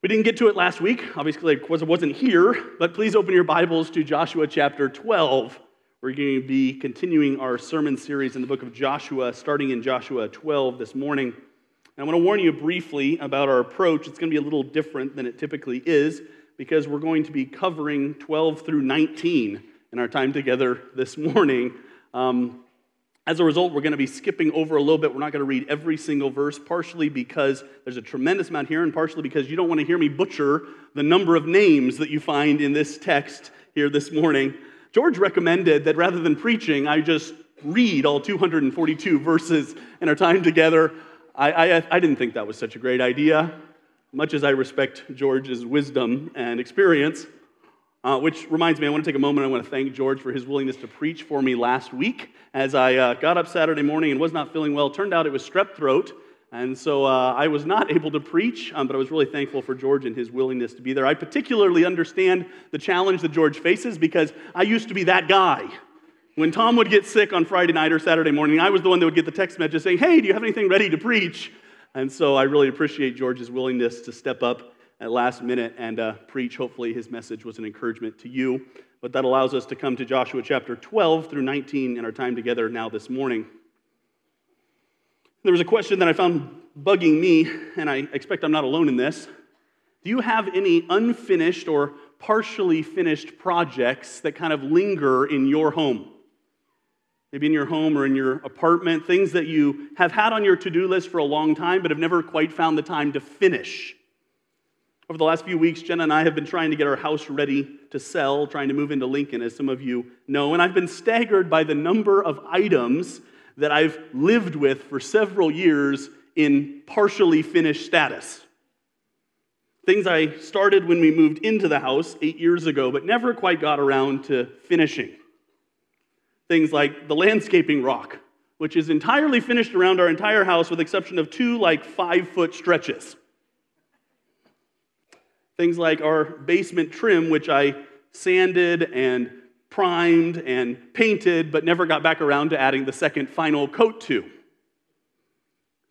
We didn't get to it last week, obviously, it wasn't here, but please open your Bibles to Joshua chapter 12. We're going to be continuing our sermon series in the book of Joshua, starting in Joshua 12 this morning. And I want to warn you briefly about our approach. It's going to be a little different than it typically is because we're going to be covering 12 through 19 in our time together this morning. Um, as a result, we're going to be skipping over a little bit. We're not going to read every single verse, partially because there's a tremendous amount here, and partially because you don't want to hear me butcher the number of names that you find in this text here this morning. George recommended that rather than preaching, I just read all 242 verses in our time together. I, I, I didn't think that was such a great idea. Much as I respect George's wisdom and experience, uh, which reminds me, I want to take a moment. I want to thank George for his willingness to preach for me last week as I uh, got up Saturday morning and was not feeling well. Turned out it was strep throat, and so uh, I was not able to preach, um, but I was really thankful for George and his willingness to be there. I particularly understand the challenge that George faces because I used to be that guy. When Tom would get sick on Friday night or Saturday morning, I was the one that would get the text message saying, Hey, do you have anything ready to preach? And so I really appreciate George's willingness to step up at last minute and uh, preach. Hopefully, his message was an encouragement to you. But that allows us to come to Joshua chapter 12 through 19 in our time together now this morning. There was a question that I found bugging me, and I expect I'm not alone in this. Do you have any unfinished or partially finished projects that kind of linger in your home? Maybe in your home or in your apartment, things that you have had on your to do list for a long time but have never quite found the time to finish. Over the last few weeks, Jenna and I have been trying to get our house ready to sell, trying to move into Lincoln, as some of you know. And I've been staggered by the number of items that I've lived with for several years in partially finished status. Things I started when we moved into the house eight years ago, but never quite got around to finishing. Things like the landscaping rock, which is entirely finished around our entire house with exception of two like five foot stretches. Things like our basement trim, which I sanded and primed and painted, but never got back around to adding the second final coat to.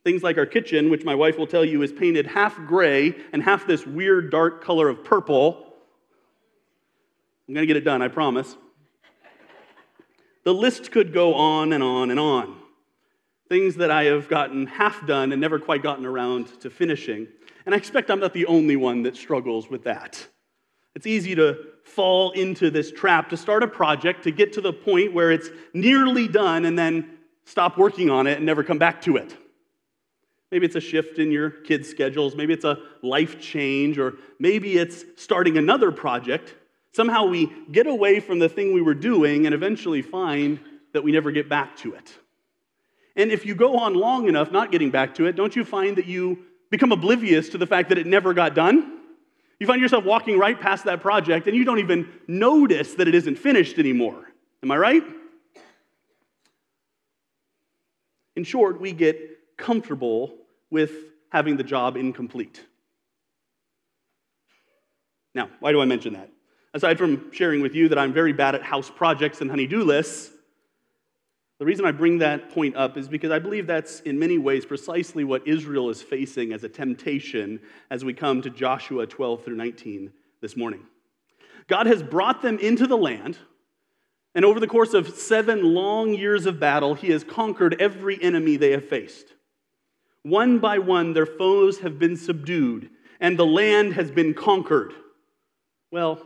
Things like our kitchen, which my wife will tell you is painted half gray and half this weird dark color of purple. I'm going to get it done, I promise. The list could go on and on and on. Things that I have gotten half done and never quite gotten around to finishing. And I expect I'm not the only one that struggles with that. It's easy to fall into this trap, to start a project, to get to the point where it's nearly done and then stop working on it and never come back to it. Maybe it's a shift in your kids' schedules, maybe it's a life change, or maybe it's starting another project. Somehow we get away from the thing we were doing and eventually find that we never get back to it. And if you go on long enough not getting back to it, don't you find that you become oblivious to the fact that it never got done. You find yourself walking right past that project and you don't even notice that it isn't finished anymore. Am I right? In short, we get comfortable with having the job incomplete. Now, why do I mention that? Aside from sharing with you that I'm very bad at house projects and honey-do lists, the reason I bring that point up is because I believe that's in many ways precisely what Israel is facing as a temptation as we come to Joshua 12 through 19 this morning. God has brought them into the land, and over the course of seven long years of battle, He has conquered every enemy they have faced. One by one, their foes have been subdued, and the land has been conquered. Well,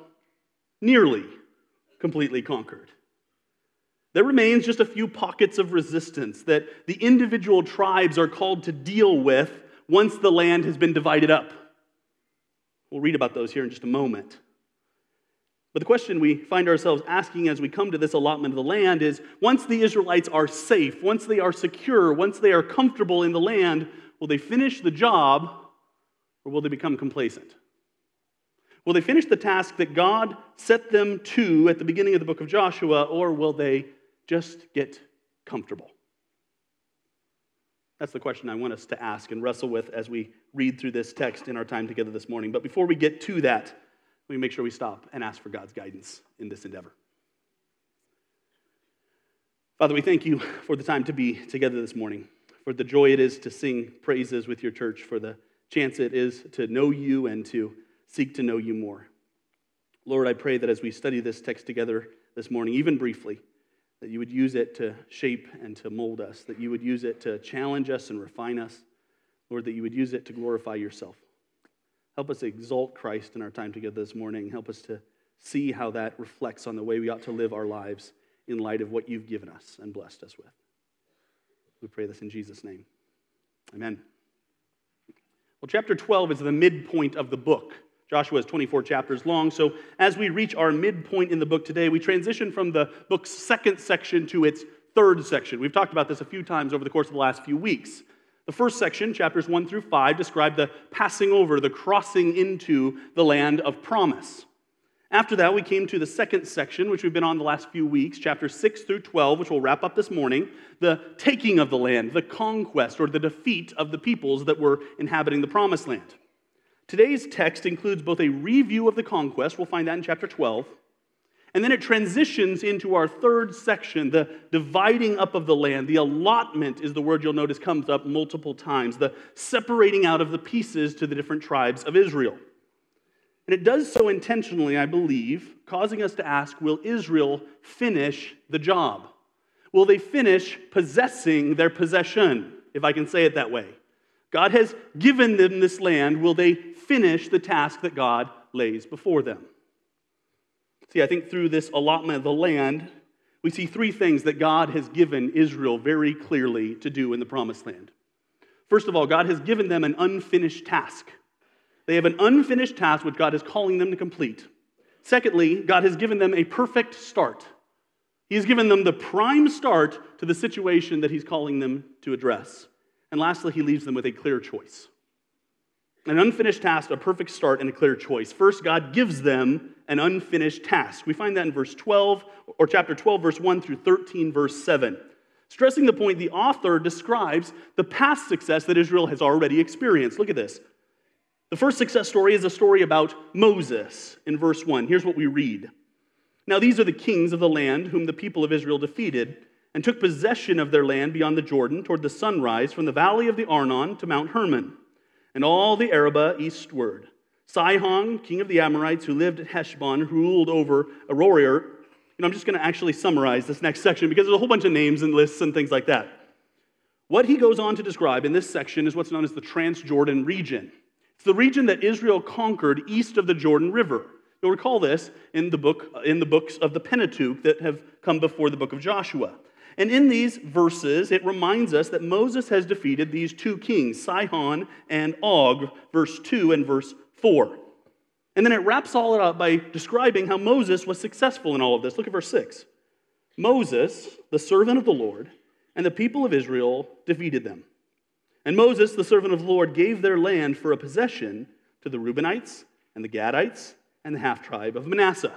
nearly completely conquered. There remains just a few pockets of resistance that the individual tribes are called to deal with once the land has been divided up. We'll read about those here in just a moment. But the question we find ourselves asking as we come to this allotment of the land is once the Israelites are safe, once they are secure, once they are comfortable in the land, will they finish the job or will they become complacent? Will they finish the task that God set them to at the beginning of the book of Joshua, or will they just get comfortable? That's the question I want us to ask and wrestle with as we read through this text in our time together this morning. But before we get to that, let me make sure we stop and ask for God's guidance in this endeavor. Father, we thank you for the time to be together this morning, for the joy it is to sing praises with your church, for the chance it is to know you and to seek to know you more. Lord, I pray that as we study this text together this morning, even briefly, that you would use it to shape and to mold us, that you would use it to challenge us and refine us. Lord, that you would use it to glorify yourself. Help us exalt Christ in our time together this morning. Help us to see how that reflects on the way we ought to live our lives in light of what you've given us and blessed us with. We pray this in Jesus' name. Amen. Well, chapter 12 is the midpoint of the book. Joshua is 24 chapters long. So, as we reach our midpoint in the book today, we transition from the book's second section to its third section. We've talked about this a few times over the course of the last few weeks. The first section, chapters 1 through 5, describe the passing over, the crossing into the land of promise. After that, we came to the second section, which we've been on the last few weeks, chapters 6 through 12, which we'll wrap up this morning the taking of the land, the conquest, or the defeat of the peoples that were inhabiting the promised land. Today's text includes both a review of the conquest, we'll find that in chapter 12, and then it transitions into our third section, the dividing up of the land. The allotment is the word you'll notice comes up multiple times, the separating out of the pieces to the different tribes of Israel. And it does so intentionally, I believe, causing us to ask will Israel finish the job? Will they finish possessing their possession, if I can say it that way? God has given them this land. Will they finish the task that God lays before them? See, I think through this allotment of the land, we see three things that God has given Israel very clearly to do in the promised land. First of all, God has given them an unfinished task. They have an unfinished task which God is calling them to complete. Secondly, God has given them a perfect start. He has given them the prime start to the situation that He's calling them to address. And lastly, he leaves them with a clear choice. An unfinished task, a perfect start, and a clear choice. First, God gives them an unfinished task. We find that in verse 12, or chapter 12, verse 1 through 13, verse 7. Stressing the point, the author describes the past success that Israel has already experienced. Look at this. The first success story is a story about Moses in verse 1. Here's what we read Now, these are the kings of the land whom the people of Israel defeated and took possession of their land beyond the Jordan toward the sunrise from the valley of the Arnon to Mount Hermon, and all the Arabah eastward. Sihon, king of the Amorites, who lived at Heshbon, ruled over Aroer. Know, I'm just going to actually summarize this next section because there's a whole bunch of names and lists and things like that. What he goes on to describe in this section is what's known as the Transjordan region. It's the region that Israel conquered east of the Jordan River. You'll recall this in the book in the books of the Pentateuch that have come before the book of Joshua. And in these verses, it reminds us that Moses has defeated these two kings, Sihon and Og, verse 2 and verse 4. And then it wraps all it up by describing how Moses was successful in all of this. Look at verse 6. Moses, the servant of the Lord, and the people of Israel defeated them. And Moses, the servant of the Lord, gave their land for a possession to the Reubenites and the Gadites and the half tribe of Manasseh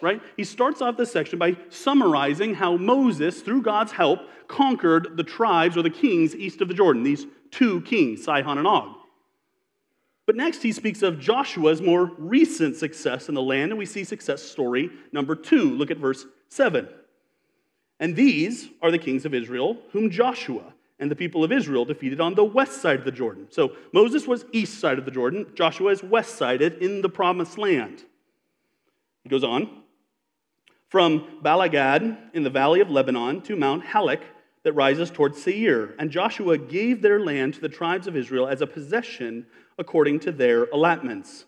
right? He starts off this section by summarizing how Moses, through God's help, conquered the tribes or the kings east of the Jordan, these two kings, Sihon and Og. But next, he speaks of Joshua's more recent success in the land, and we see success story number two. Look at verse 7. And these are the kings of Israel, whom Joshua and the people of Israel defeated on the west side of the Jordan. So Moses was east side of the Jordan, Joshua is west sided in the promised land. He goes on from Baalgad in the valley of Lebanon to Mount Halak that rises towards Seir. And Joshua gave their land to the tribes of Israel as a possession according to their allotments.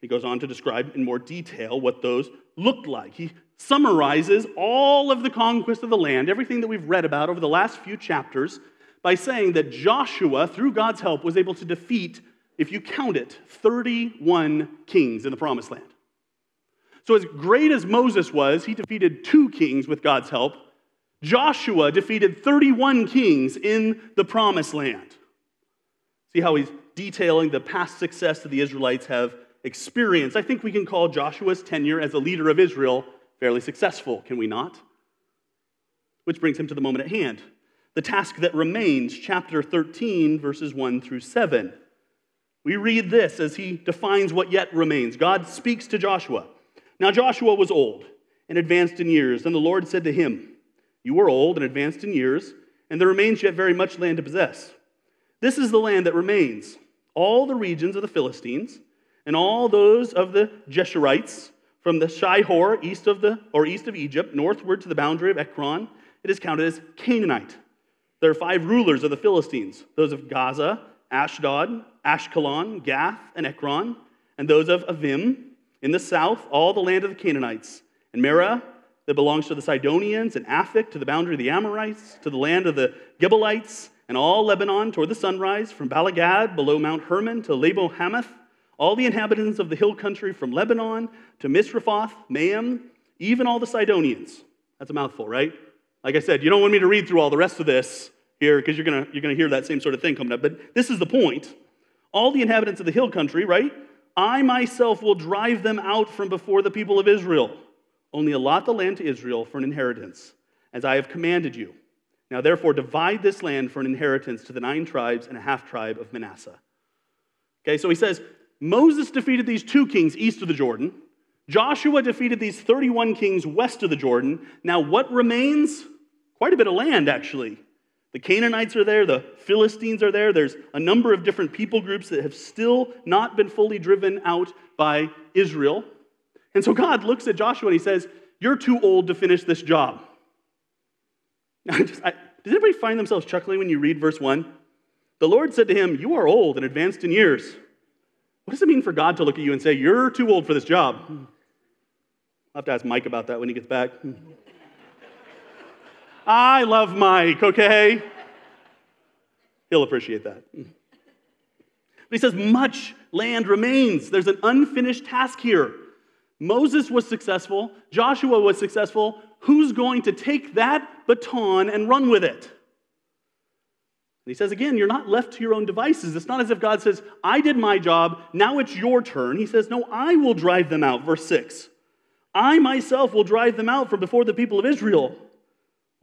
He goes on to describe in more detail what those looked like. He summarizes all of the conquest of the land, everything that we've read about over the last few chapters, by saying that Joshua, through God's help, was able to defeat, if you count it, 31 kings in the promised land. So, as great as Moses was, he defeated two kings with God's help. Joshua defeated 31 kings in the promised land. See how he's detailing the past success that the Israelites have experienced. I think we can call Joshua's tenure as a leader of Israel fairly successful, can we not? Which brings him to the moment at hand the task that remains, chapter 13, verses 1 through 7. We read this as he defines what yet remains. God speaks to Joshua. Now Joshua was old and advanced in years, and the Lord said to him, You are old and advanced in years, and there remains yet very much land to possess. This is the land that remains, all the regions of the Philistines, and all those of the Geshurites, from the Shihor east of the or east of Egypt, northward to the boundary of Ekron, it is counted as Canaanite. There are five rulers of the Philistines, those of Gaza, Ashdod, Ashkelon, Gath, and Ekron, and those of Avim in the south, all the land of the Canaanites, and Mearah that belongs to the Sidonians, and Aphek to the boundary of the Amorites, to the land of the Gebalites, and all Lebanon toward the sunrise, from Baalgad below Mount Hermon to Lebo Hamath, all the inhabitants of the hill country from Lebanon to Misrephoth, Maam, even all the Sidonians. That's a mouthful, right? Like I said, you don't want me to read through all the rest of this here because you're going you're going to hear that same sort of thing coming up. But this is the point. All the inhabitants of the hill country, right? I myself will drive them out from before the people of Israel. Only allot the land to Israel for an inheritance, as I have commanded you. Now, therefore, divide this land for an inheritance to the nine tribes and a half tribe of Manasseh. Okay, so he says Moses defeated these two kings east of the Jordan. Joshua defeated these 31 kings west of the Jordan. Now, what remains? Quite a bit of land, actually. The Canaanites are there, the Philistines are there. There's a number of different people groups that have still not been fully driven out by Israel. And so God looks at Joshua and he says, You're too old to finish this job. Just, I, does anybody find themselves chuckling when you read verse 1? The Lord said to him, You are old and advanced in years. What does it mean for God to look at you and say, You're too old for this job? I'll have to ask Mike about that when he gets back. I love Mike, okay? He'll appreciate that. But he says, much land remains. There's an unfinished task here. Moses was successful, Joshua was successful. Who's going to take that baton and run with it? And he says again, you're not left to your own devices. It's not as if God says, I did my job, now it's your turn. He says, No, I will drive them out. Verse 6. I myself will drive them out from before the people of Israel.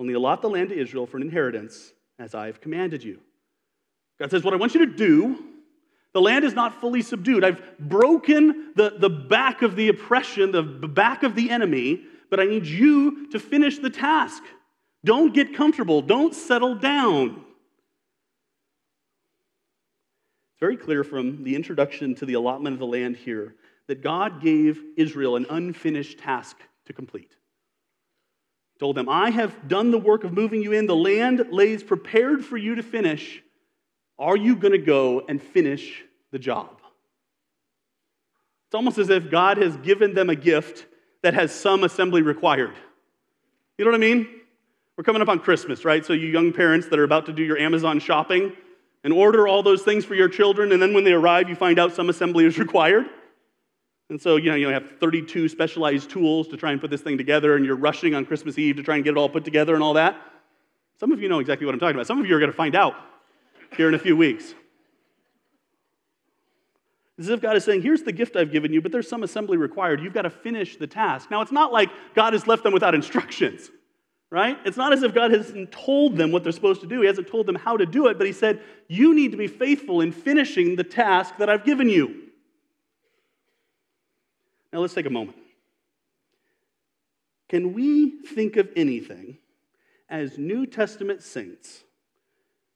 Only allot the land to Israel for an inheritance, as I have commanded you. God says, What I want you to do, the land is not fully subdued. I've broken the, the back of the oppression, the back of the enemy, but I need you to finish the task. Don't get comfortable, don't settle down. It's very clear from the introduction to the allotment of the land here that God gave Israel an unfinished task to complete told them, I have done the work of moving you in. The land lays prepared for you to finish. Are you going to go and finish the job? It's almost as if God has given them a gift that has some assembly required. You know what I mean? We're coming up on Christmas, right? So, you young parents that are about to do your Amazon shopping and order all those things for your children, and then when they arrive, you find out some assembly is required. And so, you know, you have 32 specialized tools to try and put this thing together, and you're rushing on Christmas Eve to try and get it all put together and all that. Some of you know exactly what I'm talking about. Some of you are going to find out here in a few weeks. It's as if God is saying, Here's the gift I've given you, but there's some assembly required. You've got to finish the task. Now, it's not like God has left them without instructions, right? It's not as if God hasn't told them what they're supposed to do. He hasn't told them how to do it, but He said, You need to be faithful in finishing the task that I've given you. Now let's take a moment. Can we think of anything as New Testament saints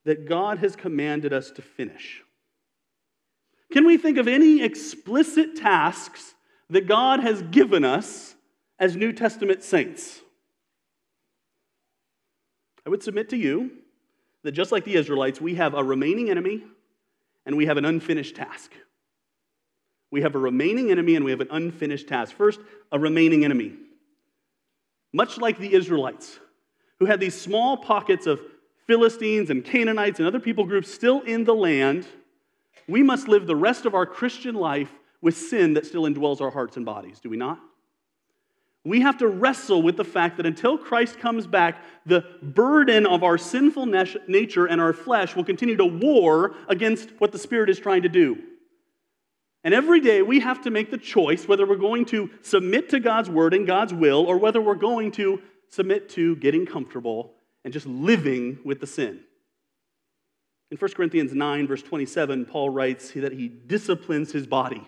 that God has commanded us to finish? Can we think of any explicit tasks that God has given us as New Testament saints? I would submit to you that just like the Israelites, we have a remaining enemy and we have an unfinished task. We have a remaining enemy and we have an unfinished task. First, a remaining enemy. Much like the Israelites, who had these small pockets of Philistines and Canaanites and other people groups still in the land, we must live the rest of our Christian life with sin that still indwells our hearts and bodies, do we not? We have to wrestle with the fact that until Christ comes back, the burden of our sinful nature and our flesh will continue to war against what the Spirit is trying to do. And every day we have to make the choice whether we're going to submit to God's word and God's will or whether we're going to submit to getting comfortable and just living with the sin. In 1 Corinthians 9, verse 27, Paul writes that he disciplines his body.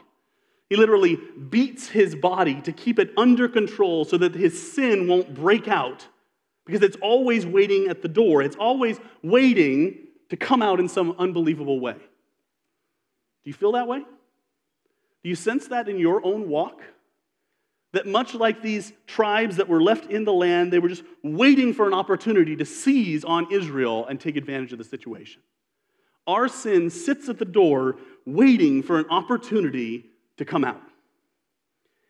He literally beats his body to keep it under control so that his sin won't break out because it's always waiting at the door. It's always waiting to come out in some unbelievable way. Do you feel that way? Do you sense that in your own walk? That much like these tribes that were left in the land, they were just waiting for an opportunity to seize on Israel and take advantage of the situation. Our sin sits at the door waiting for an opportunity to come out.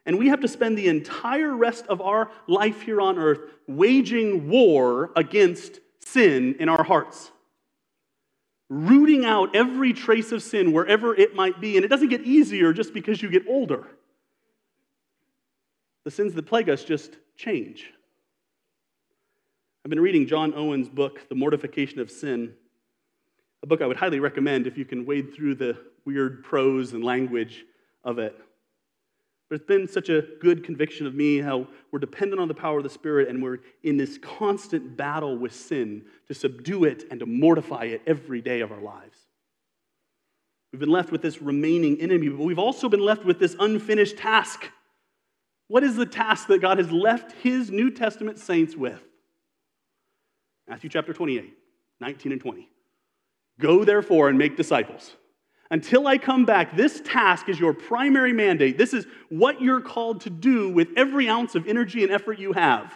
And we have to spend the entire rest of our life here on earth waging war against sin in our hearts. Rooting out every trace of sin wherever it might be. And it doesn't get easier just because you get older. The sins that plague us just change. I've been reading John Owen's book, The Mortification of Sin, a book I would highly recommend if you can wade through the weird prose and language of it. But it's been such a good conviction of me how we're dependent on the power of the Spirit and we're in this constant battle with sin to subdue it and to mortify it every day of our lives. We've been left with this remaining enemy, but we've also been left with this unfinished task. What is the task that God has left his New Testament saints with? Matthew chapter 28, 19 and 20. Go therefore and make disciples until I come back, this task is your primary mandate. This is what you're called to do with every ounce of energy and effort you have.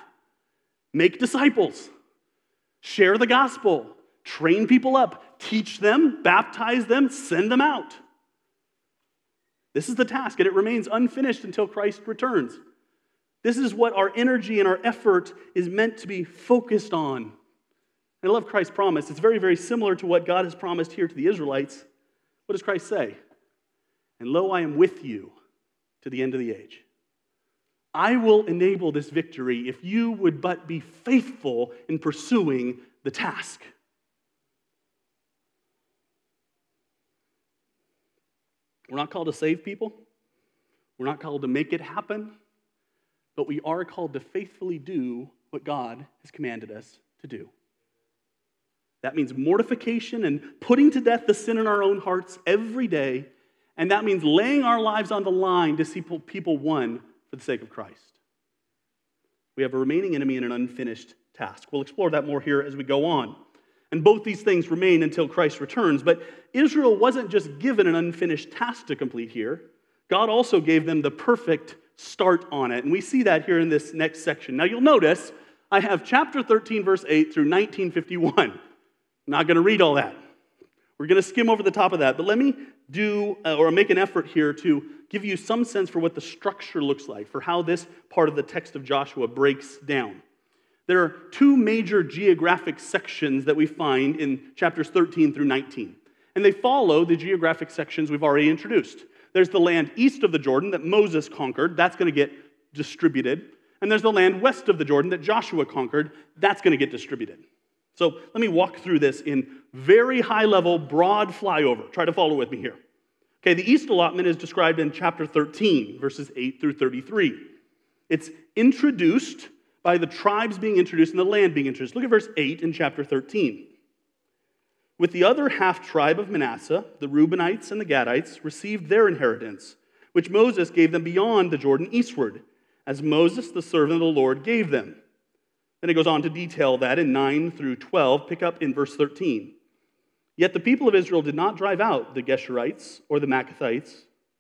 Make disciples, share the gospel, train people up, teach them, baptize them, send them out. This is the task, and it remains unfinished until Christ returns. This is what our energy and our effort is meant to be focused on. And I love Christ's promise. It's very, very similar to what God has promised here to the Israelites. What does Christ say? And lo, I am with you to the end of the age. I will enable this victory if you would but be faithful in pursuing the task. We're not called to save people. We're not called to make it happen. But we are called to faithfully do what God has commanded us to do. That means mortification and putting to death the sin in our own hearts every day. And that means laying our lives on the line to see people won for the sake of Christ. We have a remaining enemy and an unfinished task. We'll explore that more here as we go on. And both these things remain until Christ returns. But Israel wasn't just given an unfinished task to complete here, God also gave them the perfect start on it. And we see that here in this next section. Now you'll notice I have chapter 13, verse 8 through 1951. Not going to read all that. We're going to skim over the top of that. But let me do uh, or make an effort here to give you some sense for what the structure looks like, for how this part of the text of Joshua breaks down. There are two major geographic sections that we find in chapters 13 through 19. And they follow the geographic sections we've already introduced. There's the land east of the Jordan that Moses conquered, that's going to get distributed. And there's the land west of the Jordan that Joshua conquered, that's going to get distributed. So let me walk through this in very high level, broad flyover. Try to follow with me here. Okay, the East allotment is described in chapter 13, verses 8 through 33. It's introduced by the tribes being introduced and the land being introduced. Look at verse 8 in chapter 13. With the other half tribe of Manasseh, the Reubenites and the Gadites received their inheritance, which Moses gave them beyond the Jordan eastward, as Moses, the servant of the Lord, gave them. Then it goes on to detail that in 9 through 12. Pick up in verse 13. Yet the people of Israel did not drive out the Geshurites or the Maacathites,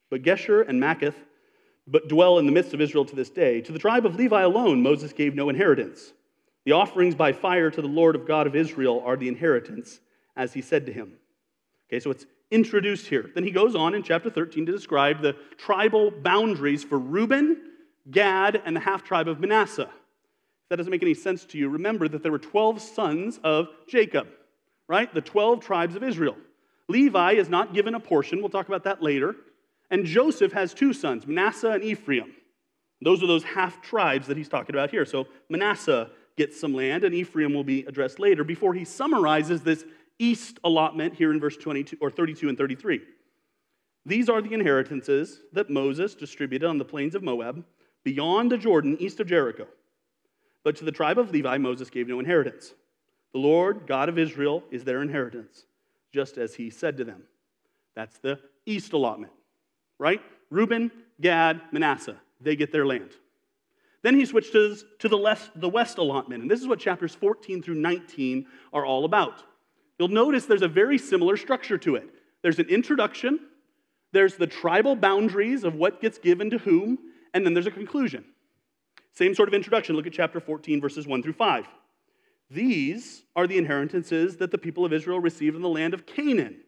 but Geshur and Maacath but dwell in the midst of Israel to this day. To the tribe of Levi alone, Moses gave no inheritance. The offerings by fire to the Lord of God of Israel are the inheritance, as he said to him. Okay, so it's introduced here. Then he goes on in chapter 13 to describe the tribal boundaries for Reuben, Gad, and the half tribe of Manasseh that doesn't make any sense to you, remember that there were 12 sons of Jacob, right? The 12 tribes of Israel. Levi is not given a portion. We'll talk about that later. And Joseph has two sons, Manasseh and Ephraim. Those are those half tribes that he's talking about here. So Manasseh gets some land, and Ephraim will be addressed later before he summarizes this east allotment here in verse 22 or 32 and 33. These are the inheritances that Moses distributed on the plains of Moab beyond the Jordan east of Jericho. But to the tribe of Levi, Moses gave no inheritance. The Lord, God of Israel, is their inheritance, just as he said to them. That's the east allotment, right? Reuben, Gad, Manasseh, they get their land. Then he switches to the, left, the west allotment, and this is what chapters 14 through 19 are all about. You'll notice there's a very similar structure to it. There's an introduction, there's the tribal boundaries of what gets given to whom, and then there's a conclusion. Same sort of introduction. Look at chapter 14, verses 1 through 5. These are the inheritances that the people of Israel received in the land of Canaan,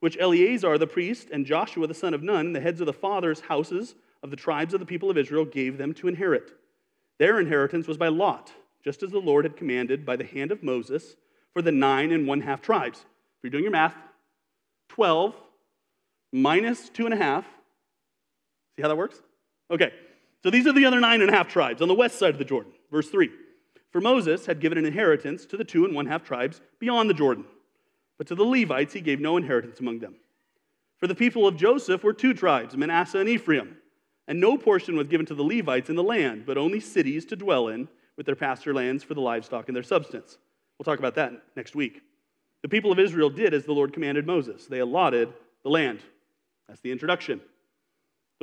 which Eleazar the priest and Joshua the son of Nun, the heads of the fathers' houses of the tribes of the people of Israel, gave them to inherit. Their inheritance was by lot, just as the Lord had commanded by the hand of Moses for the nine and one half tribes. If you're doing your math, 12 minus two and a half. See how that works? Okay, so these are the other nine and a half tribes on the west side of the Jordan. Verse 3 For Moses had given an inheritance to the two and one half tribes beyond the Jordan, but to the Levites he gave no inheritance among them. For the people of Joseph were two tribes, Manasseh and Ephraim, and no portion was given to the Levites in the land, but only cities to dwell in with their pasture lands for the livestock and their substance. We'll talk about that next week. The people of Israel did as the Lord commanded Moses. They allotted the land. That's the introduction.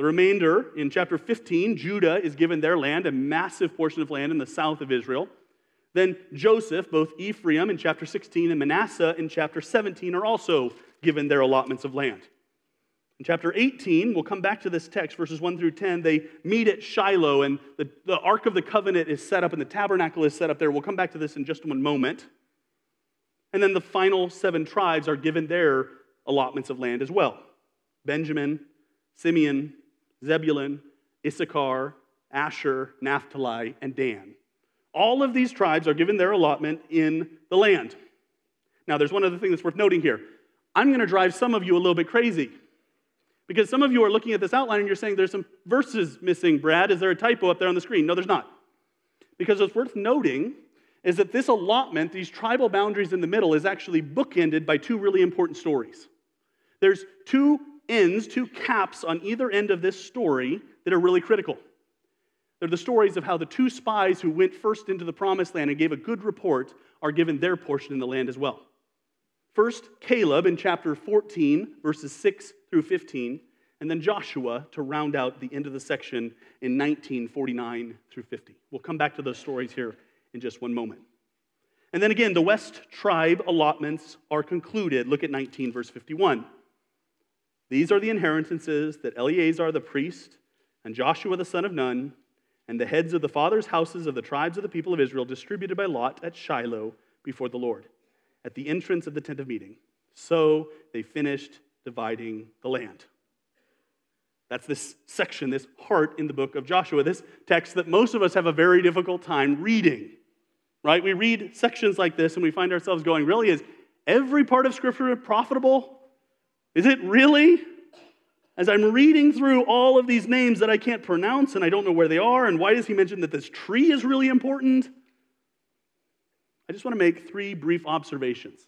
The remainder in chapter 15, Judah is given their land, a massive portion of land in the south of Israel. Then Joseph, both Ephraim in chapter 16 and Manasseh in chapter 17, are also given their allotments of land. In chapter 18, we'll come back to this text, verses 1 through 10. They meet at Shiloh, and the, the Ark of the Covenant is set up, and the tabernacle is set up there. We'll come back to this in just one moment. And then the final seven tribes are given their allotments of land as well Benjamin, Simeon, Zebulun, Issachar, Asher, Naphtali, and Dan. All of these tribes are given their allotment in the land. Now, there's one other thing that's worth noting here. I'm going to drive some of you a little bit crazy because some of you are looking at this outline and you're saying there's some verses missing, Brad. Is there a typo up there on the screen? No, there's not. Because what's worth noting is that this allotment, these tribal boundaries in the middle, is actually bookended by two really important stories. There's two ends, two caps on either end of this story that are really critical. They're the stories of how the two spies who went first into the promised land and gave a good report are given their portion in the land as well. First, Caleb in chapter 14, verses 6 through 15, and then Joshua to round out the end of the section in 1949 through 50. We'll come back to those stories here in just one moment. And then again, the West tribe allotments are concluded. Look at 19, verse 51. These are the inheritances that Eleazar the priest and Joshua the son of Nun and the heads of the fathers' houses of the tribes of the people of Israel distributed by lot at Shiloh before the Lord, at the entrance of the tent of meeting. So they finished dividing the land. That's this section, this part in the book of Joshua, this text that most of us have a very difficult time reading. Right? We read sections like this and we find ourselves going, really, is every part of Scripture profitable? Is it really? As I'm reading through all of these names that I can't pronounce and I don't know where they are, and why does he mention that this tree is really important? I just want to make three brief observations.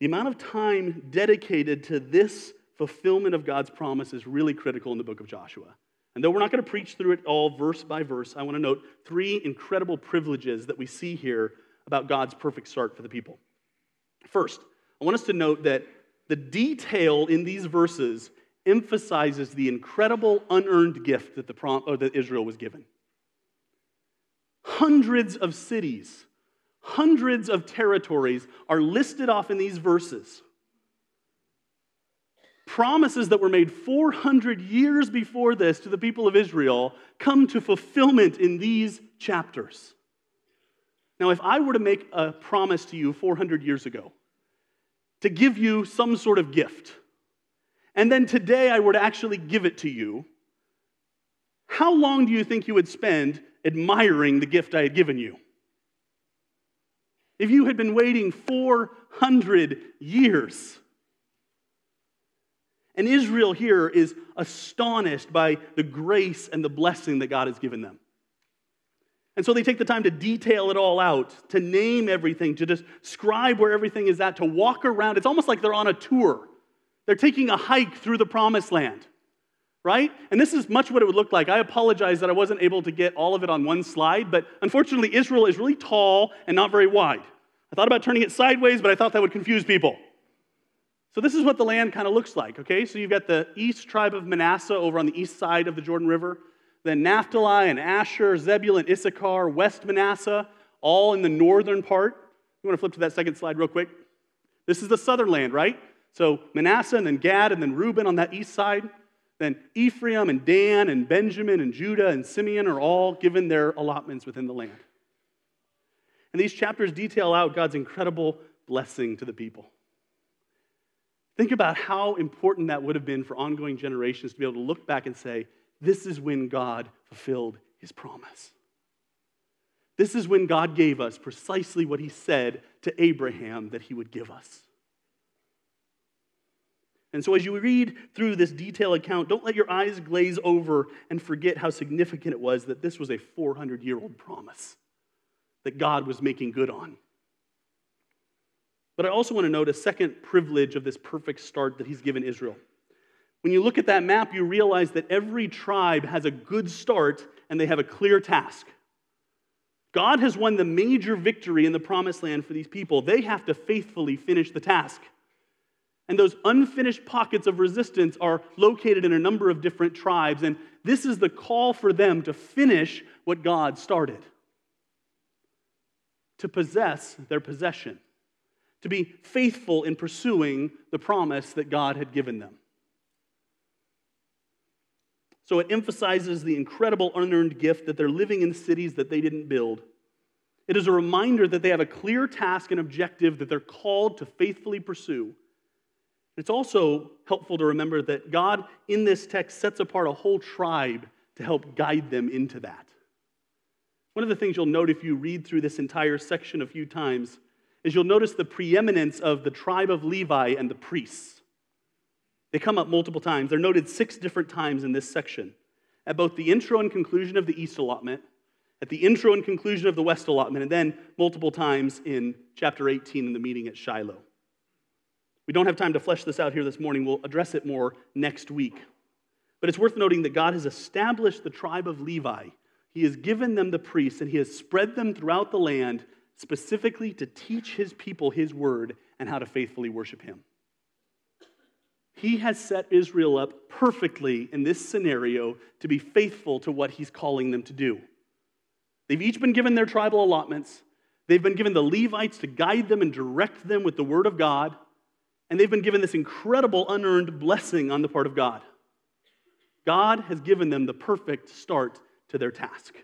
The amount of time dedicated to this fulfillment of God's promise is really critical in the book of Joshua. And though we're not going to preach through it all verse by verse, I want to note three incredible privileges that we see here about God's perfect start for the people. First, I want us to note that the detail in these verses emphasizes the incredible unearned gift that, the prom- that Israel was given. Hundreds of cities, hundreds of territories are listed off in these verses. Promises that were made 400 years before this to the people of Israel come to fulfillment in these chapters. Now, if I were to make a promise to you 400 years ago, to give you some sort of gift, and then today I were to actually give it to you, how long do you think you would spend admiring the gift I had given you? If you had been waiting 400 years, and Israel here is astonished by the grace and the blessing that God has given them. And so they take the time to detail it all out, to name everything, to describe where everything is at, to walk around. It's almost like they're on a tour. They're taking a hike through the promised land, right? And this is much what it would look like. I apologize that I wasn't able to get all of it on one slide, but unfortunately, Israel is really tall and not very wide. I thought about turning it sideways, but I thought that would confuse people. So, this is what the land kind of looks like, okay? So, you've got the east tribe of Manasseh over on the east side of the Jordan River. Then Naphtali and Asher, Zebulun, Issachar, West Manasseh, all in the northern part. You want to flip to that second slide real quick? This is the southern land, right? So Manasseh and then Gad and then Reuben on that east side. Then Ephraim and Dan and Benjamin and Judah and Simeon are all given their allotments within the land. And these chapters detail out God's incredible blessing to the people. Think about how important that would have been for ongoing generations to be able to look back and say, this is when God fulfilled his promise. This is when God gave us precisely what he said to Abraham that he would give us. And so, as you read through this detailed account, don't let your eyes glaze over and forget how significant it was that this was a 400 year old promise that God was making good on. But I also want to note a second privilege of this perfect start that he's given Israel. When you look at that map, you realize that every tribe has a good start and they have a clear task. God has won the major victory in the promised land for these people. They have to faithfully finish the task. And those unfinished pockets of resistance are located in a number of different tribes. And this is the call for them to finish what God started to possess their possession, to be faithful in pursuing the promise that God had given them. So it emphasizes the incredible unearned gift that they're living in cities that they didn't build. It is a reminder that they have a clear task and objective that they're called to faithfully pursue it's also helpful to remember that God in this text sets apart a whole tribe to help guide them into that. One of the things you'll note if you read through this entire section a few times is you'll notice the preeminence of the tribe of Levi and the priests. They come up multiple times. They're noted six different times in this section at both the intro and conclusion of the East allotment, at the intro and conclusion of the West allotment, and then multiple times in chapter 18 in the meeting at Shiloh. We don't have time to flesh this out here this morning. We'll address it more next week. But it's worth noting that God has established the tribe of Levi. He has given them the priests, and He has spread them throughout the land specifically to teach His people His word and how to faithfully worship Him. He has set Israel up perfectly in this scenario to be faithful to what He's calling them to do. They've each been given their tribal allotments. They've been given the Levites to guide them and direct them with the word of God. And they've been given this incredible unearned blessing on the part of God. God has given them the perfect start to their task.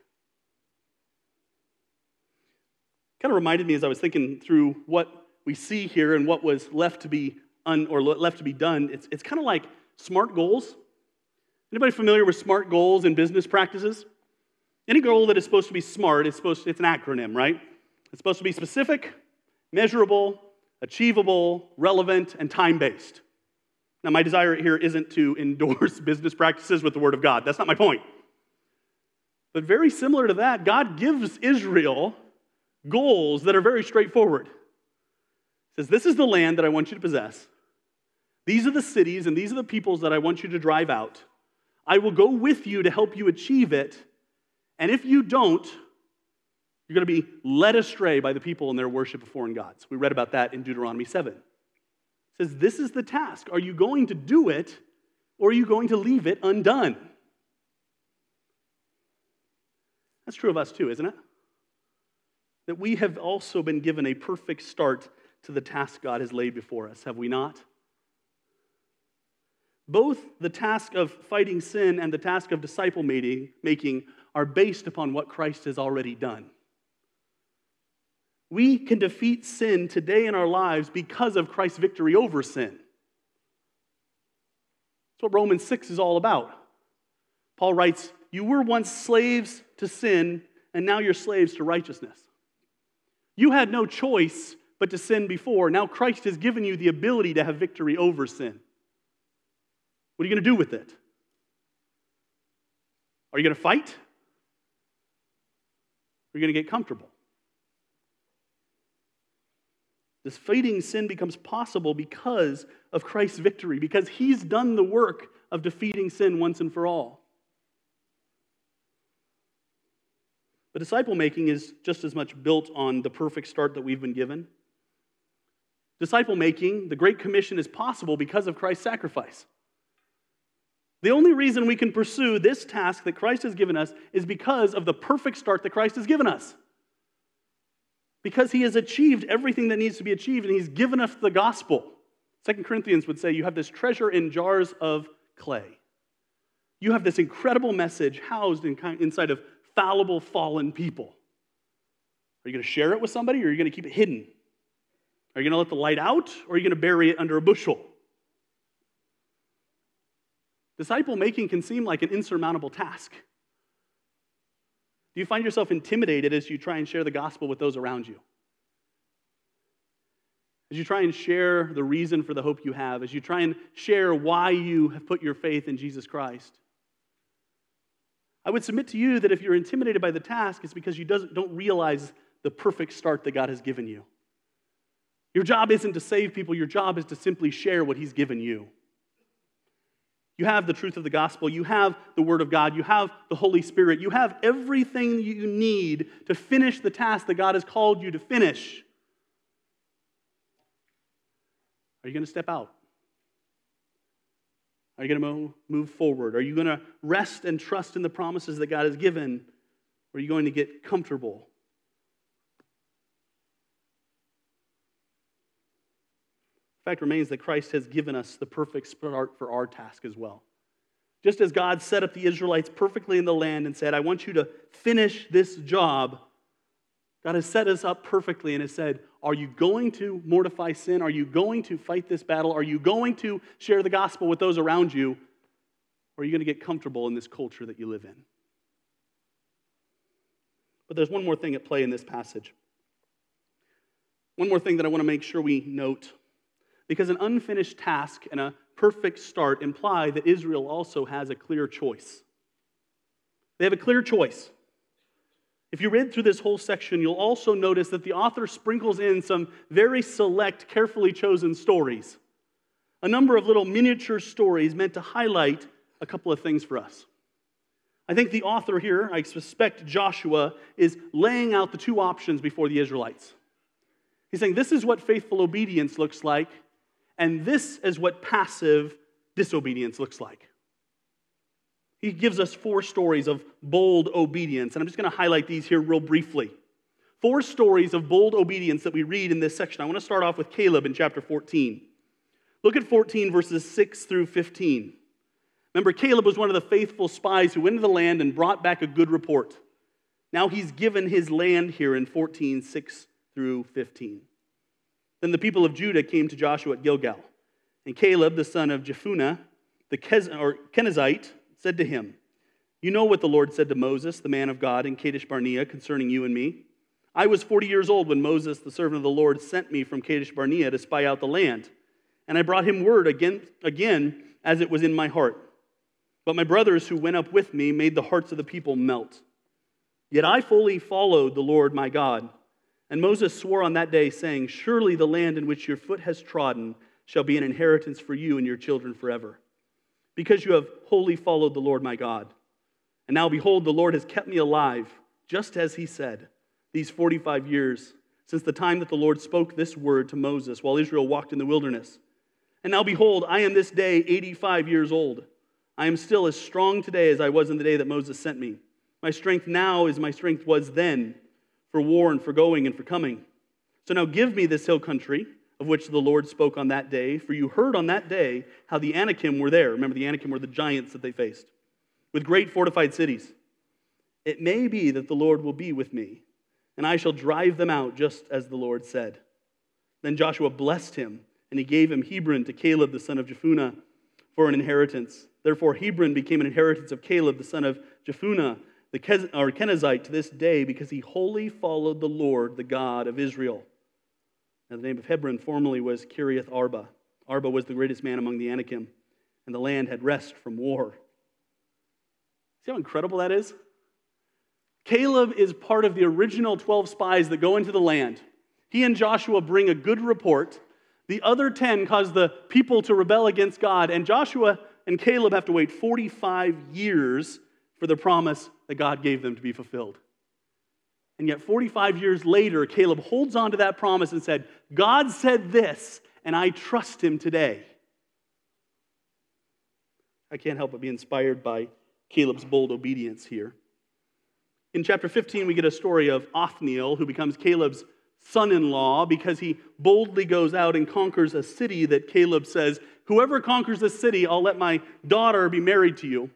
Kind of reminded me as I was thinking through what we see here and what was left to be un, or left to be done. It's, it's kind of like smart goals. Anybody familiar with smart goals and business practices? Any goal that is supposed to be smart is supposed to, it's an acronym, right? It's supposed to be specific, measurable, achievable, relevant, and time based. Now, my desire here isn't to endorse business practices with the Word of God. That's not my point. But very similar to that, God gives Israel goals that are very straightforward. He says, This is the land that I want you to possess. These are the cities and these are the peoples that I want you to drive out. I will go with you to help you achieve it. And if you don't, you're going to be led astray by the people in their worship of foreign gods. We read about that in Deuteronomy 7. It says, This is the task. Are you going to do it or are you going to leave it undone? That's true of us too, isn't it? That we have also been given a perfect start to the task God has laid before us, have we not? Both the task of fighting sin and the task of disciple making are based upon what Christ has already done. We can defeat sin today in our lives because of Christ's victory over sin. That's what Romans 6 is all about. Paul writes, You were once slaves to sin, and now you're slaves to righteousness. You had no choice but to sin before. Now Christ has given you the ability to have victory over sin. What are you going to do with it? Are you going to fight? Are you going to get comfortable? This fighting sin becomes possible because of Christ's victory, because he's done the work of defeating sin once and for all. But disciple making is just as much built on the perfect start that we've been given. Disciple making, the Great Commission, is possible because of Christ's sacrifice. The only reason we can pursue this task that Christ has given us is because of the perfect start that Christ has given us because he has achieved everything that needs to be achieved and he's given us the gospel. Second Corinthians would say you have this treasure in jars of clay. You have this incredible message housed in, inside of fallible, fallen people. Are you going to share it with somebody or are you going to keep it hidden? Are you going to let the light out or are you going to bury it under a bushel? Disciple making can seem like an insurmountable task. Do you find yourself intimidated as you try and share the gospel with those around you? As you try and share the reason for the hope you have, as you try and share why you have put your faith in Jesus Christ, I would submit to you that if you're intimidated by the task, it's because you don't realize the perfect start that God has given you. Your job isn't to save people, your job is to simply share what He's given you. You have the truth of the gospel, you have the Word of God, you have the Holy Spirit, you have everything you need to finish the task that God has called you to finish. Are you going to step out? Are you going to move forward? Are you going to rest and trust in the promises that God has given? Or are you going to get comfortable? Fact remains that Christ has given us the perfect start for our task as well. Just as God set up the Israelites perfectly in the land and said, I want you to finish this job, God has set us up perfectly and has said, Are you going to mortify sin? Are you going to fight this battle? Are you going to share the gospel with those around you? Or are you going to get comfortable in this culture that you live in? But there's one more thing at play in this passage. One more thing that I want to make sure we note because an unfinished task and a perfect start imply that Israel also has a clear choice. They have a clear choice. If you read through this whole section, you'll also notice that the author sprinkles in some very select, carefully chosen stories. A number of little miniature stories meant to highlight a couple of things for us. I think the author here, I suspect Joshua, is laying out the two options before the Israelites. He's saying, This is what faithful obedience looks like, and this is what passive disobedience looks like. He gives us four stories of bold obedience, and I'm just going to highlight these here real briefly. Four stories of bold obedience that we read in this section. I want to start off with Caleb in chapter 14. Look at 14, verses 6 through 15. Remember, Caleb was one of the faithful spies who went into the land and brought back a good report. Now he's given his land here in 14, 6 through 15. Then the people of Judah came to Joshua at Gilgal. And Caleb, the son of Jephunneh, the Kez- or Kenizzite, said to him, You know what the Lord said to Moses, the man of God, in Kadesh Barnea concerning you and me? I was 40 years old when Moses, the servant of the Lord, sent me from Kadesh Barnea to spy out the land. And I brought him word again, again as it was in my heart. But my brothers who went up with me made the hearts of the people melt. Yet I fully followed the Lord my God and Moses swore on that day, saying, Surely the land in which your foot has trodden shall be an inheritance for you and your children forever, because you have wholly followed the Lord my God. And now, behold, the Lord has kept me alive, just as he said, these 45 years, since the time that the Lord spoke this word to Moses while Israel walked in the wilderness. And now, behold, I am this day 85 years old. I am still as strong today as I was in the day that Moses sent me. My strength now is my strength was then for war and for going and for coming. So now give me this hill country of which the Lord spoke on that day, for you heard on that day how the Anakim were there. Remember, the Anakim were the giants that they faced, with great fortified cities. It may be that the Lord will be with me, and I shall drive them out just as the Lord said. Then Joshua blessed him, and he gave him Hebron to Caleb the son of Jephunneh for an inheritance. Therefore, Hebron became an inheritance of Caleb the son of Jephunneh the Kenizzite to this day because he wholly followed the Lord, the God of Israel. Now, the name of Hebron formerly was Kiriath Arba. Arba was the greatest man among the Anakim, and the land had rest from war. See how incredible that is? Caleb is part of the original 12 spies that go into the land. He and Joshua bring a good report. The other 10 cause the people to rebel against God, and Joshua and Caleb have to wait 45 years for the promise that God gave them to be fulfilled. And yet, 45 years later, Caleb holds on to that promise and said, God said this, and I trust him today. I can't help but be inspired by Caleb's bold obedience here. In chapter 15, we get a story of Othniel, who becomes Caleb's son in law because he boldly goes out and conquers a city that Caleb says, Whoever conquers this city, I'll let my daughter be married to you.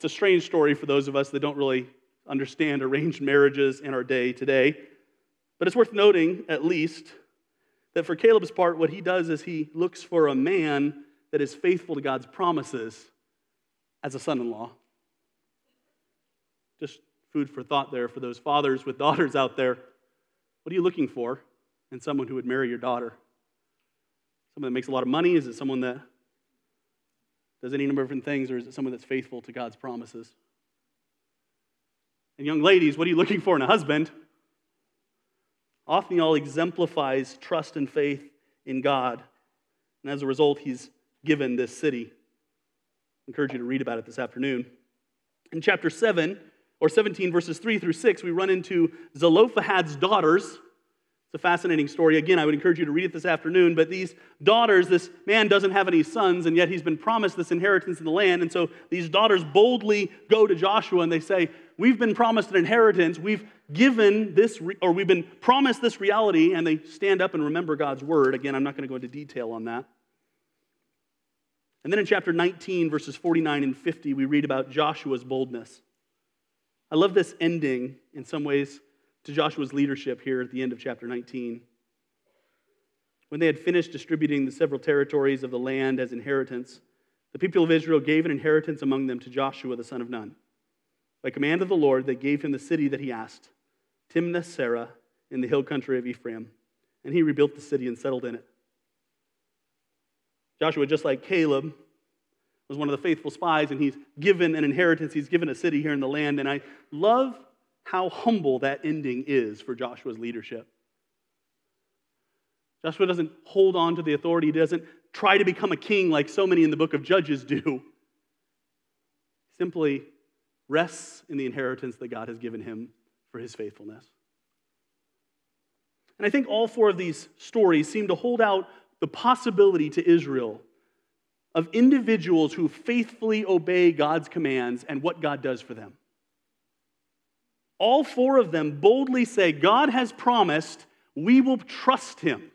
It's a strange story for those of us that don't really understand arranged marriages in our day today. But it's worth noting, at least, that for Caleb's part, what he does is he looks for a man that is faithful to God's promises as a son in law. Just food for thought there for those fathers with daughters out there. What are you looking for in someone who would marry your daughter? Someone that makes a lot of money? Is it someone that does any number of different things, or is it someone that's faithful to God's promises? And young ladies, what are you looking for in a husband? Othniel exemplifies trust and faith in God. And as a result, he's given this city. I encourage you to read about it this afternoon. In chapter 7, or 17, verses 3 through 6, we run into Zelophehad's daughters. It's a fascinating story. Again, I would encourage you to read it this afternoon. But these daughters, this man doesn't have any sons, and yet he's been promised this inheritance in the land. And so these daughters boldly go to Joshua and they say, We've been promised an inheritance. We've given this, or we've been promised this reality. And they stand up and remember God's word. Again, I'm not going to go into detail on that. And then in chapter 19, verses 49 and 50, we read about Joshua's boldness. I love this ending in some ways to Joshua's leadership here at the end of chapter 19. When they had finished distributing the several territories of the land as inheritance, the people of Israel gave an inheritance among them to Joshua the son of Nun. By command of the Lord, they gave him the city that he asked, Timnath Serah, in the hill country of Ephraim, and he rebuilt the city and settled in it. Joshua, just like Caleb, was one of the faithful spies, and he's given an inheritance. He's given a city here in the land. And I love how humble that ending is for Joshua's leadership. Joshua doesn't hold on to the authority, he doesn't try to become a king like so many in the book of Judges do. He simply rests in the inheritance that God has given him for his faithfulness. And I think all four of these stories seem to hold out the possibility to Israel of individuals who faithfully obey God's commands and what God does for them. All four of them boldly say, God has promised, we will trust him.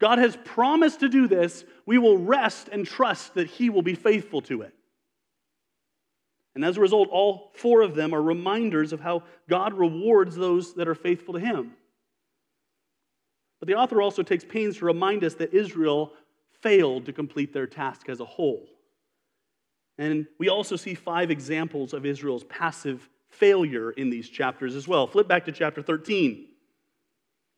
God has promised to do this, we will rest and trust that he will be faithful to it. And as a result, all four of them are reminders of how God rewards those that are faithful to him. But the author also takes pains to remind us that Israel failed to complete their task as a whole. And we also see five examples of Israel's passive failure in these chapters as well. Flip back to chapter 13.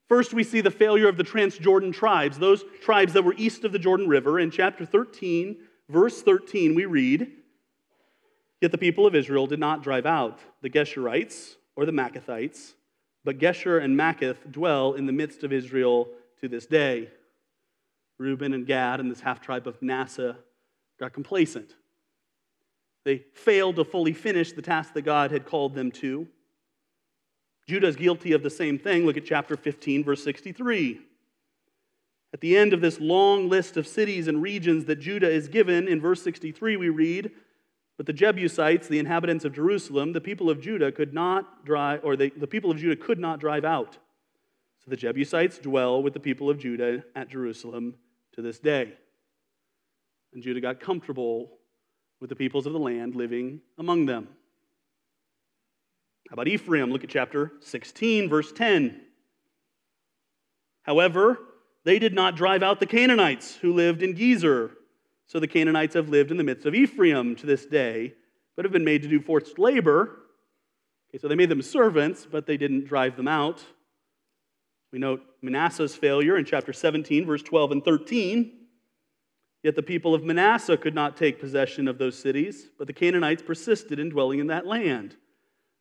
First, we see the failure of the Transjordan tribes, those tribes that were east of the Jordan River. In chapter 13, verse 13, we read Yet the people of Israel did not drive out the Geshurites or the Maacathites, but Geshur and Maacath dwell in the midst of Israel to this day. Reuben and Gad and this half tribe of Manasseh got complacent. They failed to fully finish the task that God had called them to. Judah is guilty of the same thing. Look at chapter 15, verse 63. At the end of this long list of cities and regions that Judah is given, in verse 63, we read, But the Jebusites, the inhabitants of Jerusalem, the people of Judah could not drive, or they, the people of Judah could not drive out. So the Jebusites dwell with the people of Judah at Jerusalem to this day. And Judah got comfortable with the peoples of the land living among them. How about Ephraim? Look at chapter 16, verse 10. However, they did not drive out the Canaanites who lived in Gezer. So the Canaanites have lived in the midst of Ephraim to this day, but have been made to do forced labor. Okay, so they made them servants, but they didn't drive them out. We note Manasseh's failure in chapter 17, verse 12 and 13. Yet the people of Manasseh could not take possession of those cities, but the Canaanites persisted in dwelling in that land.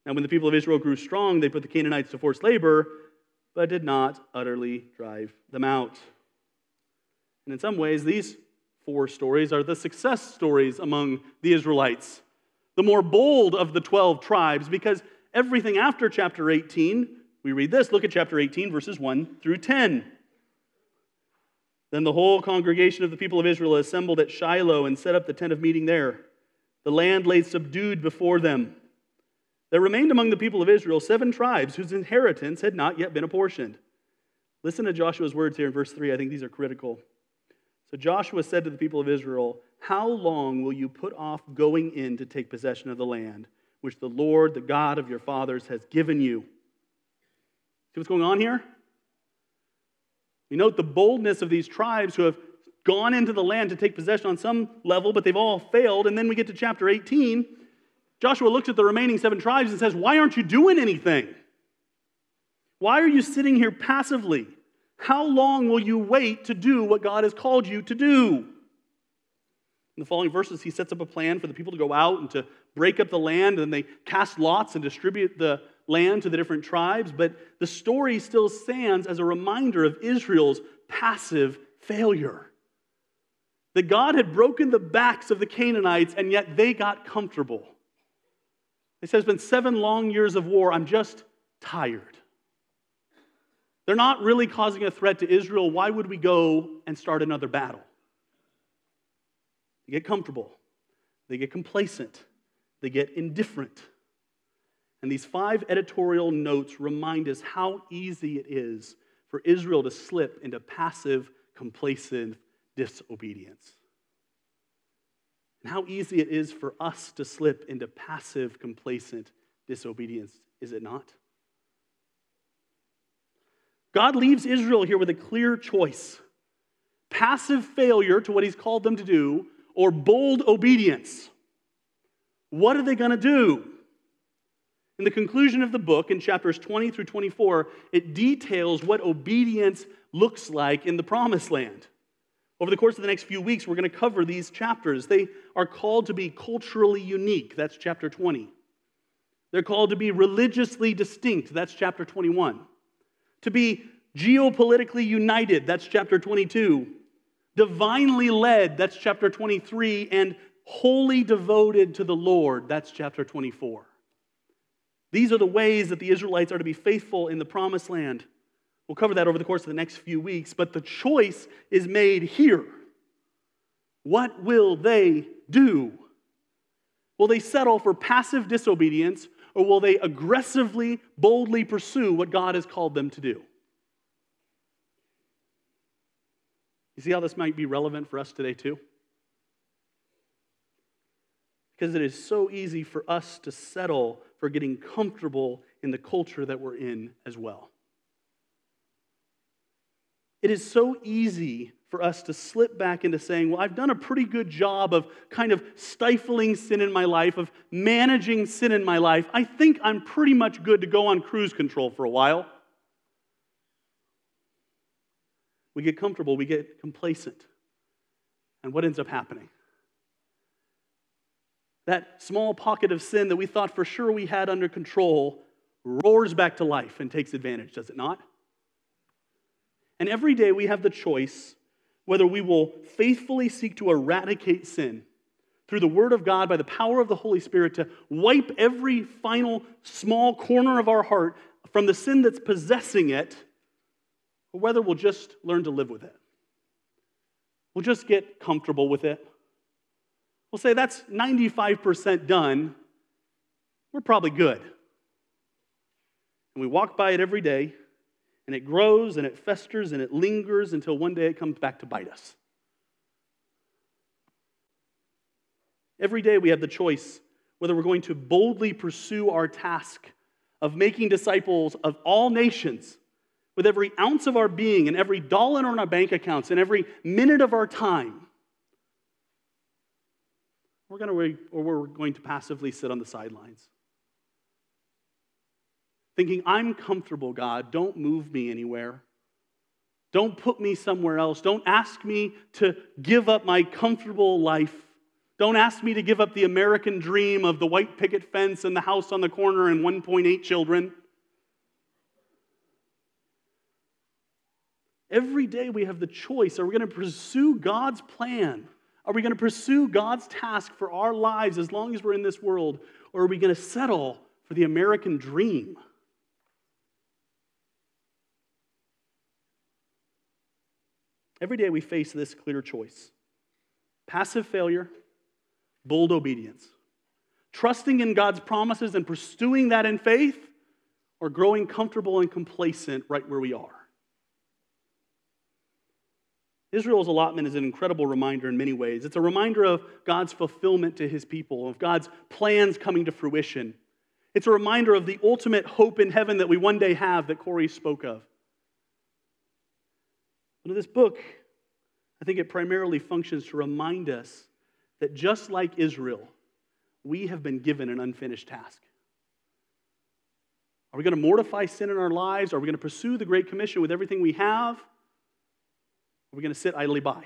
Now, when the people of Israel grew strong, they put the Canaanites to forced labor, but did not utterly drive them out. And in some ways, these four stories are the success stories among the Israelites, the more bold of the 12 tribes, because everything after chapter 18 we read this. Look at chapter 18, verses 1 through 10. Then the whole congregation of the people of Israel assembled at Shiloh and set up the tent of meeting there. The land lay subdued before them. There remained among the people of Israel seven tribes whose inheritance had not yet been apportioned. Listen to Joshua's words here in verse 3. I think these are critical. So Joshua said to the people of Israel, How long will you put off going in to take possession of the land which the Lord, the God of your fathers, has given you? See what's going on here? We note the boldness of these tribes who have gone into the land to take possession on some level, but they've all failed. And then we get to chapter 18. Joshua looks at the remaining seven tribes and says, Why aren't you doing anything? Why are you sitting here passively? How long will you wait to do what God has called you to do? In the following verses, he sets up a plan for the people to go out and to break up the land, and they cast lots and distribute the land to the different tribes. But the story still stands as a reminder of Israel's passive failure. That God had broken the backs of the Canaanites, and yet they got comfortable. They said, It's been seven long years of war. I'm just tired. They're not really causing a threat to Israel. Why would we go and start another battle? They get comfortable, they get complacent, they get indifferent. And these five editorial notes remind us how easy it is for Israel to slip into passive, complacent disobedience. And how easy it is for us to slip into passive, complacent disobedience, is it not? God leaves Israel here with a clear choice passive failure to what he's called them to do, or bold obedience. What are they going to do? In the conclusion of the book, in chapters 20 through 24, it details what obedience looks like in the promised land. Over the course of the next few weeks, we're going to cover these chapters. They are called to be culturally unique. That's chapter 20. They're called to be religiously distinct. That's chapter 21 to be geopolitically united, that's chapter 22. Divinely led, that's chapter 23. And wholly devoted to the Lord, that's chapter 24. These are the ways that the Israelites are to be faithful in the promised land. We'll cover that over the course of the next few weeks, but the choice is made here. What will they do? Will they settle for passive disobedience or will they aggressively, boldly pursue what God has called them to do? You see how this might be relevant for us today, too? Because it is so easy for us to settle for getting comfortable in the culture that we're in as well. It is so easy for us to slip back into saying, Well, I've done a pretty good job of kind of stifling sin in my life, of managing sin in my life. I think I'm pretty much good to go on cruise control for a while. We get comfortable, we get complacent. And what ends up happening? That small pocket of sin that we thought for sure we had under control roars back to life and takes advantage, does it not? And every day we have the choice whether we will faithfully seek to eradicate sin through the Word of God by the power of the Holy Spirit to wipe every final small corner of our heart from the sin that's possessing it, or whether we'll just learn to live with it. We'll just get comfortable with it. We'll say that's 95% done. We're probably good. And we walk by it every day and it grows and it festers and it lingers until one day it comes back to bite us. Every day we have the choice whether we're going to boldly pursue our task of making disciples of all nations with every ounce of our being and every dollar in our bank accounts and every minute of our time. We're going to, wait, or we're going to passively sit on the sidelines thinking, I'm comfortable, God. Don't move me anywhere. Don't put me somewhere else. Don't ask me to give up my comfortable life. Don't ask me to give up the American dream of the white picket fence and the house on the corner and 1.8 children. Every day we have the choice are we going to pursue God's plan? Are we going to pursue God's task for our lives as long as we're in this world? Or are we going to settle for the American dream? Every day we face this clear choice passive failure, bold obedience. trusting in God's promises and pursuing that in faith, or growing comfortable and complacent right where we are. Israel's allotment is an incredible reminder in many ways. It's a reminder of God's fulfillment to his people, of God's plans coming to fruition. It's a reminder of the ultimate hope in heaven that we one day have that Corey spoke of. But in this book, I think it primarily functions to remind us that just like Israel, we have been given an unfinished task. Are we going to mortify sin in our lives? Are we going to pursue the Great Commission with everything we have? Are we going to sit idly by?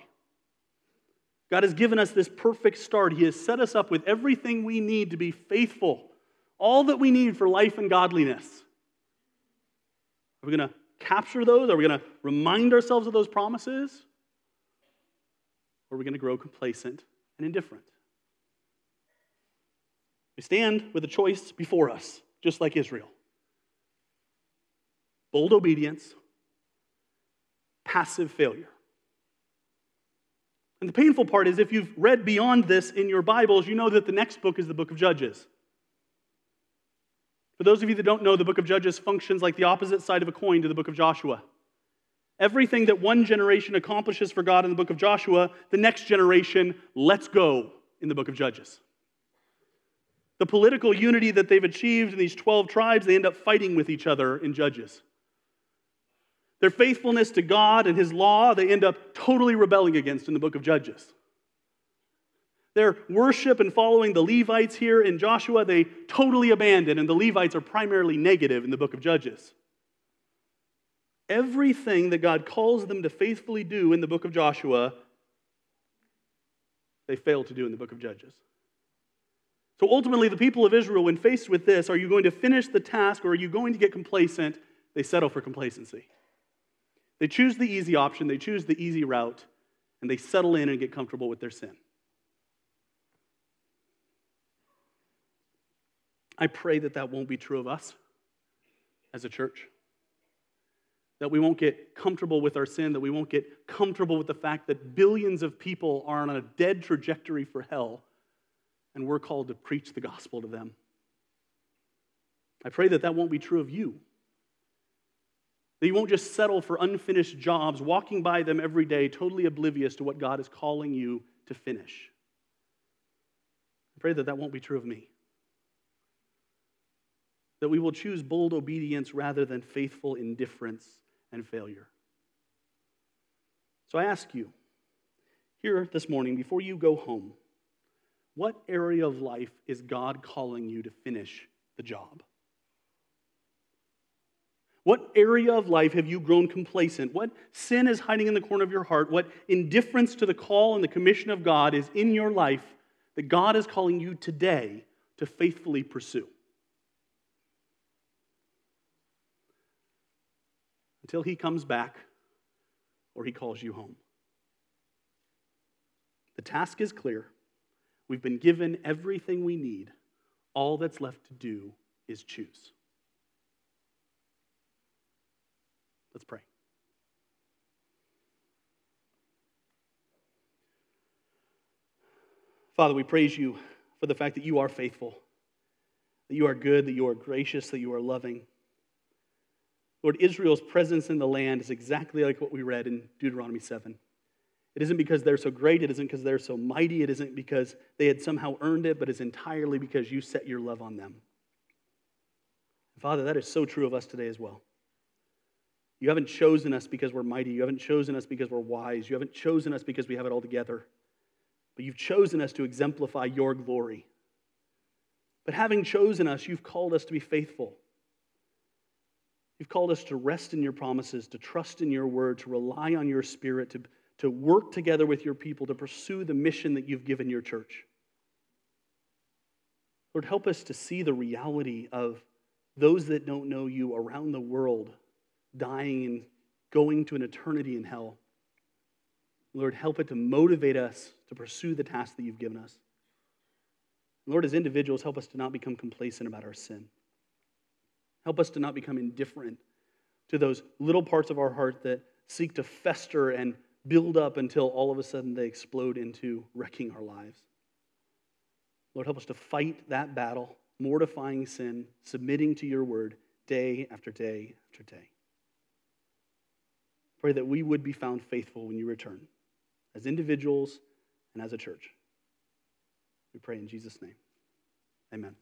God has given us this perfect start. He has set us up with everything we need to be faithful, all that we need for life and godliness. Are we going to capture those? Are we going to remind ourselves of those promises? Or are we going to grow complacent and indifferent? We stand with a choice before us, just like Israel bold obedience, passive failure. And the painful part is if you've read beyond this in your Bibles, you know that the next book is the book of Judges. For those of you that don't know, the book of Judges functions like the opposite side of a coin to the book of Joshua. Everything that one generation accomplishes for God in the book of Joshua, the next generation lets go in the book of Judges. The political unity that they've achieved in these 12 tribes, they end up fighting with each other in Judges. Their faithfulness to God and His law, they end up totally rebelling against in the book of Judges. Their worship and following the Levites here in Joshua, they totally abandon, and the Levites are primarily negative in the book of Judges. Everything that God calls them to faithfully do in the book of Joshua, they fail to do in the book of Judges. So ultimately, the people of Israel, when faced with this, are you going to finish the task or are you going to get complacent? They settle for complacency. They choose the easy option, they choose the easy route, and they settle in and get comfortable with their sin. I pray that that won't be true of us as a church. That we won't get comfortable with our sin, that we won't get comfortable with the fact that billions of people are on a dead trajectory for hell, and we're called to preach the gospel to them. I pray that that won't be true of you. That you won't just settle for unfinished jobs, walking by them every day, totally oblivious to what God is calling you to finish. I pray that that won't be true of me. That we will choose bold obedience rather than faithful indifference and failure. So I ask you, here this morning, before you go home, what area of life is God calling you to finish the job? What area of life have you grown complacent? What sin is hiding in the corner of your heart? What indifference to the call and the commission of God is in your life that God is calling you today to faithfully pursue? Until he comes back or he calls you home. The task is clear. We've been given everything we need. All that's left to do is choose. Let's pray. Father, we praise you for the fact that you are faithful, that you are good, that you are gracious, that you are loving. Lord, Israel's presence in the land is exactly like what we read in Deuteronomy 7. It isn't because they're so great, it isn't because they're so mighty, it isn't because they had somehow earned it, but it's entirely because you set your love on them. Father, that is so true of us today as well. You haven't chosen us because we're mighty. You haven't chosen us because we're wise. You haven't chosen us because we have it all together. But you've chosen us to exemplify your glory. But having chosen us, you've called us to be faithful. You've called us to rest in your promises, to trust in your word, to rely on your spirit, to, to work together with your people, to pursue the mission that you've given your church. Lord, help us to see the reality of those that don't know you around the world dying and going to an eternity in hell. Lord, help it to motivate us to pursue the task that you've given us. Lord, as individuals, help us to not become complacent about our sin. Help us to not become indifferent to those little parts of our heart that seek to fester and build up until all of a sudden they explode into wrecking our lives. Lord, help us to fight that battle, mortifying sin, submitting to your word day after day after day. Pray that we would be found faithful when you return, as individuals and as a church. We pray in Jesus' name. Amen.